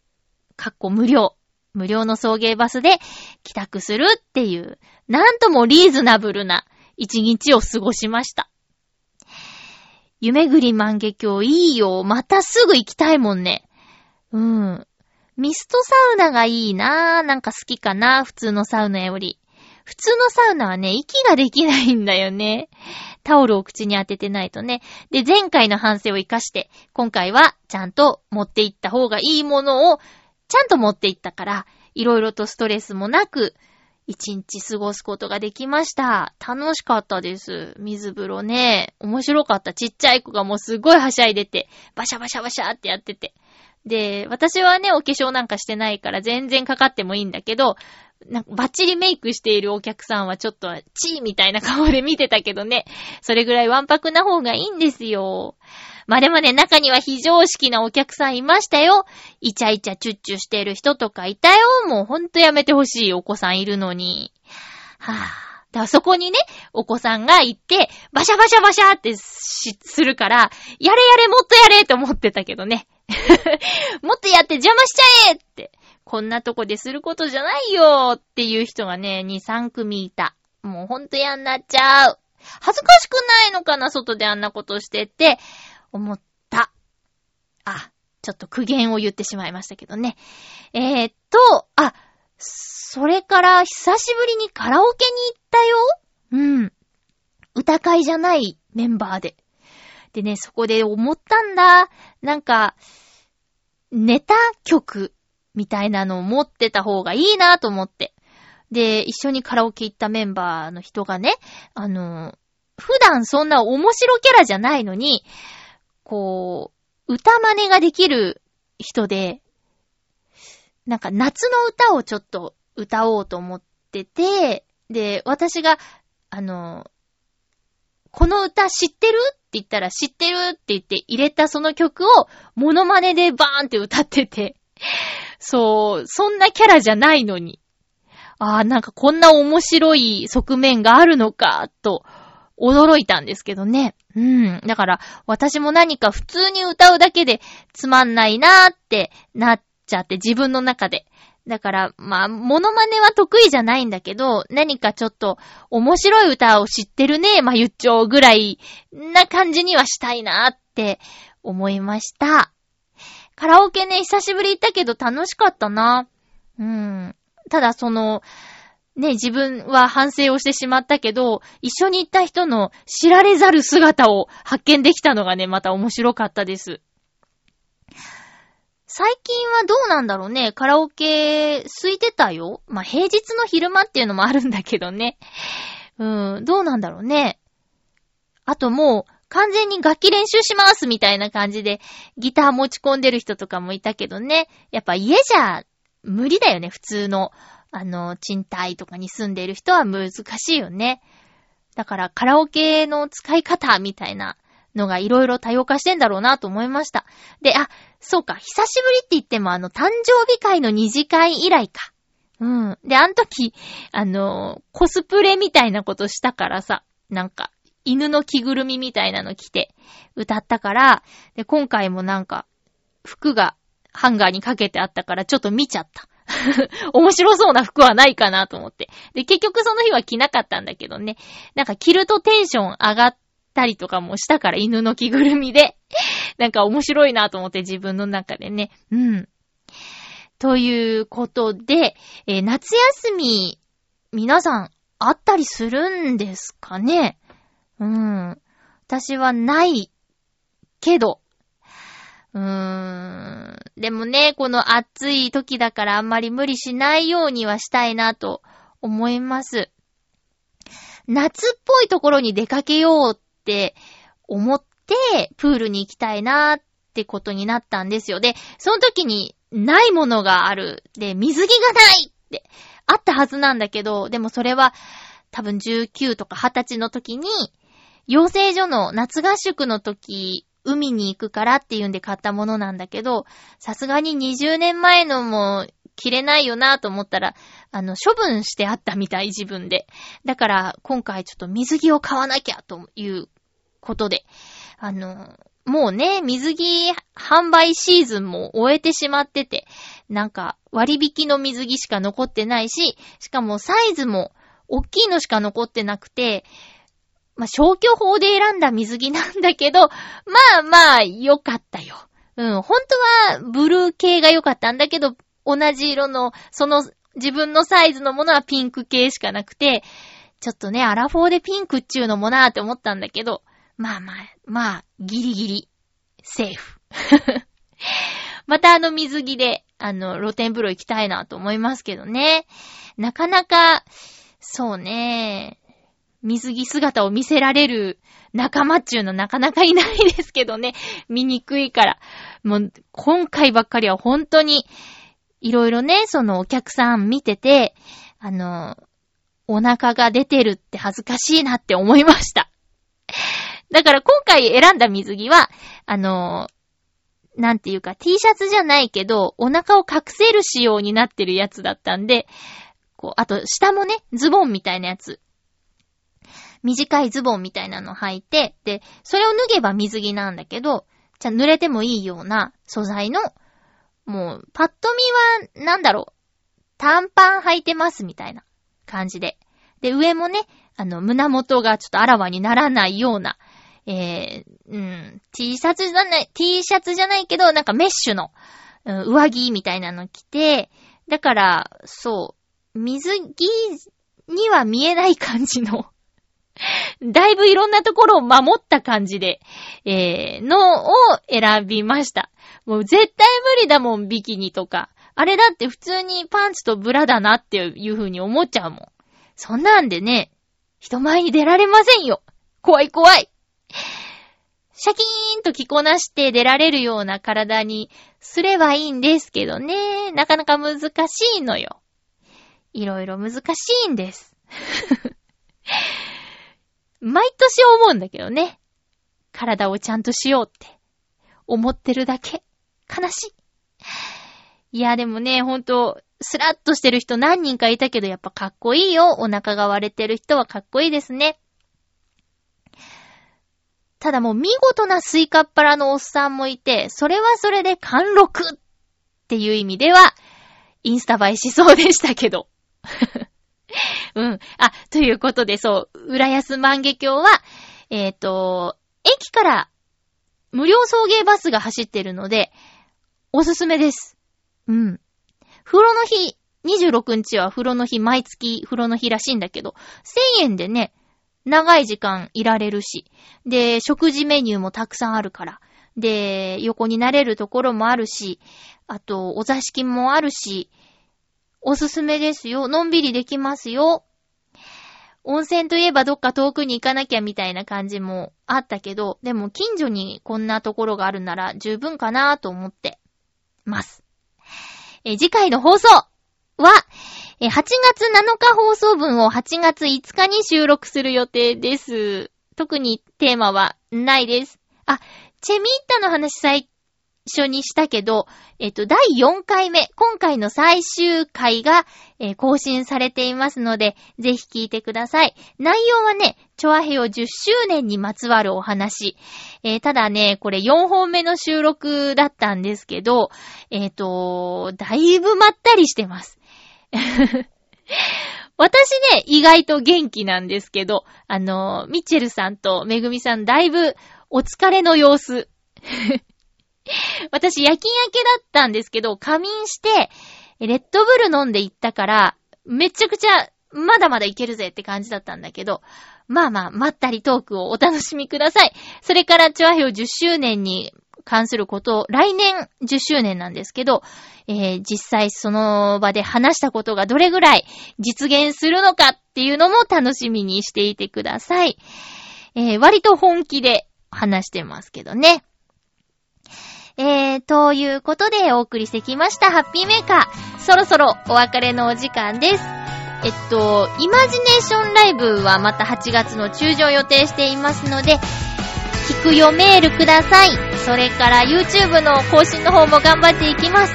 S1: かっこ無料。無料の送迎バスで帰宅するっていう、なんともリーズナブルな一日を過ごしました。夢ぐり万華鏡いいよ。またすぐ行きたいもんね。うん。ミストサウナがいいなぁ。なんか好きかな。普通のサウナより。普通のサウナはね、息ができないんだよね。タオルを口に当ててないとね。で、前回の反省を活かして、今回はちゃんと持っていった方がいいものをちゃんと持っていったから、いろいろとストレスもなく、一日過ごすことができました。楽しかったです。水風呂ね。面白かった。ちっちゃい子がもうすごいはしゃいでて、バシャバシャバシャってやってて。で、私はね、お化粧なんかしてないから全然かかってもいいんだけど、なんかバッチリメイクしているお客さんはちょっとチーみたいな顔で見てたけどね、それぐらいワンパクな方がいいんですよ。まあでもね、中には非常識なお客さんいましたよ。イチャイチャチュッチュしてる人とかいたよ。もうほんとやめてほしいお子さんいるのに。はぁ、あ。だからそこにね、お子さんが行って、バシャバシャバシャって、するから、やれやれもっとやれって思ってたけどね。[laughs] もっとやって邪魔しちゃえって。こんなとこですることじゃないよっていう人がね、2、3組いた。もうほんと嫌になっちゃう。恥ずかしくないのかな、外であんなことしてって、思った。あ、ちょっと苦言を言ってしまいましたけどね。えー、っと、あ、それから久しぶりにカラオケに行ったよ。うん。歌会じゃないメンバーで。でね、そこで思ったんだ。なんか、ネタ曲みたいなのを持ってた方がいいなと思って。で、一緒にカラオケ行ったメンバーの人がね、あの、普段そんな面白キャラじゃないのに、こう、歌真似ができる人で、なんか夏の歌をちょっと歌おうと思ってて、で、私が、あの、この歌知ってるって言ったら知ってるって言って入れたその曲をモノマネでバーンって歌ってて、そう、そんなキャラじゃないのに。ああ、なんかこんな面白い側面があるのか、と驚いたんですけどね。うん。だから、私も何か普通に歌うだけでつまんないなーってなっちゃって、自分の中で。だから、まあ、モノマネは得意じゃないんだけど、何かちょっと面白い歌を知ってるね、まゆっちょぐらいな感じにはしたいなって思いました。カラオケね、久しぶり行ったけど楽しかったな。うん。ただその、ね、自分は反省をしてしまったけど、一緒に行った人の知られざる姿を発見できたのがね、また面白かったです。最近はどうなんだろうね。カラオケ、空いてたよ。まあ、平日の昼間っていうのもあるんだけどね。うん、どうなんだろうね。あともう、完全に楽器練習しますみたいな感じで、ギター持ち込んでる人とかもいたけどね。やっぱ家じゃ、無理だよね、普通の。あの、賃貸とかに住んでる人は難しいよね。だからカラオケの使い方みたいなのがいろいろ多様化してんだろうなと思いました。で、あ、そうか、久しぶりって言ってもあの、誕生日会の二次会以来か。うん。で、あの時、あの、コスプレみたいなことしたからさ、なんか、犬の着ぐるみみたいなの着て歌ったから、で、今回もなんか、服がハンガーにかけてあったからちょっと見ちゃった。[laughs] 面白そうな服はないかなと思って。で、結局その日は着なかったんだけどね。なんか着るとテンション上がったりとかもしたから犬の着ぐるみで。[laughs] なんか面白いなと思って自分の中でね。うん。ということで、えー、夏休み、皆さん、あったりするんですかね？うん。私はないけど、うーん。でもね、この暑い時だからあんまり無理しないようにはしたいなと思います。夏っぽいところに出かけようって思って、プールに行きたいなってことになったんですよ。で、その時にないものがある。で、水着がないってあったはずなんだけど、でもそれは多分19とか20歳の時に、養成所の夏合宿の時海に行くからっていうんで買ったものなんだけど、さすがに20年前のも着れないよなと思ったら、あの、処分してあったみたい、自分で。だから、今回ちょっと水着を買わなきゃということで、あの、もうね、水着販売シーズンも終えてしまってて、なんか割引の水着しか残ってないし、しかもサイズも大きいのしか残ってなくて、まあ、消去法で選んだ水着なんだけど、まあまあ、良かったよ。うん、本当はブルー系が良かったんだけど、同じ色の、その自分のサイズのものはピンク系しかなくて、ちょっとね、アラフォーでピンクっちゅうのもなーって思ったんだけど、まあまあ、まあ、ギリギリ、セーフ。[laughs] またあの水着で、あの、露天風呂行きたいなと思いますけどね。なかなか、そうね、水着姿を見せられる仲間っちゅうのなかなかいないですけどね。見にくいから。もう、今回ばっかりは本当に、いろいろね、そのお客さん見てて、あの、お腹が出てるって恥ずかしいなって思いました。[laughs] だから今回選んだ水着は、あの、なんていうか T シャツじゃないけど、お腹を隠せる仕様になってるやつだったんで、こう、あと下もね、ズボンみたいなやつ。短いズボンみたいなの履いて、で、それを脱げば水着なんだけど、じゃ濡れてもいいような素材の、もう、パッと見は、なんだろう、短パン履いてますみたいな感じで。で、上もね、あの、胸元がちょっとあらわにならないような、えー、うん、T シャツじゃない、T シャツじゃないけど、なんかメッシュの、うん、上着みたいなの着て、だから、そう、水着には見えない感じの [laughs] だいぶいろんなところを守った感じで、えー、のを選びました。もう絶対無理だもん、ビキニとか。あれだって普通にパンツとブラだなっていう風に思っちゃうもん。そんなんでね、人前に出られませんよ。怖い怖い。シャキーンと着こなして出られるような体にすればいいんですけどね。なかなか難しいのよ。いろいろ難しいんです。[laughs] 毎年思うんだけどね。体をちゃんとしようって思ってるだけ。悲しい。いや、でもね、ほんと、スラッとしてる人何人かいたけど、やっぱかっこいいよ。お腹が割れてる人はかっこいいですね。ただもう見事なスイカっ腹のおっさんもいて、それはそれで貫禄っていう意味では、インスタ映えしそうでしたけど。[laughs] うん。あ、ということで、そう、浦安万華鏡は、えっ、ー、と、駅から無料送迎バスが走ってるので、おすすめです。うん。風呂の日、26日は風呂の日、毎月風呂の日らしいんだけど、1000円でね、長い時間いられるし、で、食事メニューもたくさんあるから、で、横になれるところもあるし、あと、お座敷もあるし、おすすめですよ。のんびりできますよ。温泉といえばどっか遠くに行かなきゃみたいな感じもあったけど、でも近所にこんなところがあるなら十分かなと思ってます。え次回の放送は、8月7日放送分を8月5日に収録する予定です。特にテーマはないです。あ、チェミッタの話最初にしたけど、えっと、第4回目、今回の最終回が、えー、更新されていますので、ぜひ聞いてください。内容はね、チョアヘヨ10周年にまつわるお話。えー、ただね、これ4本目の収録だったんですけど、えっ、ー、と、だいぶまったりしてます。[laughs] 私ね、意外と元気なんですけど、あの、ミッチェルさんとめぐみさんだいぶお疲れの様子。[laughs] 私夜勤明けだったんですけど、仮眠して、レッドブル飲んで行ったから、めちゃくちゃ、まだまだいけるぜって感じだったんだけど、まあまあ、まったりトークをお楽しみください。それから、チョアヘオ10周年に関することを、来年10周年なんですけど、えー、実際その場で話したことがどれぐらい実現するのかっていうのも楽しみにしていてください。えー、割と本気で話してますけどね。えー、ということでお送りしてきました、ハッピーメーカー。そろそろお別れのお時間です。えっと、イマジネーションライブはまた8月の中旬予定していますので、聞くよメールください。それから YouTube の更新の方も頑張っていきます。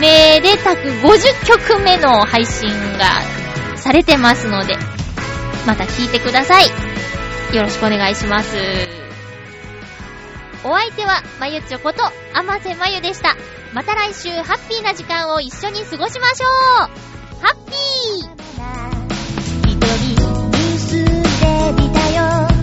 S1: めでたく50曲目の配信がされてますので、また聞いてください。よろしくお願いします。お相手は、まゆちょこと、あませまゆでした。また来週、ハッピーな時間を一緒に過ごしましょう。ハッピー一人見たよ。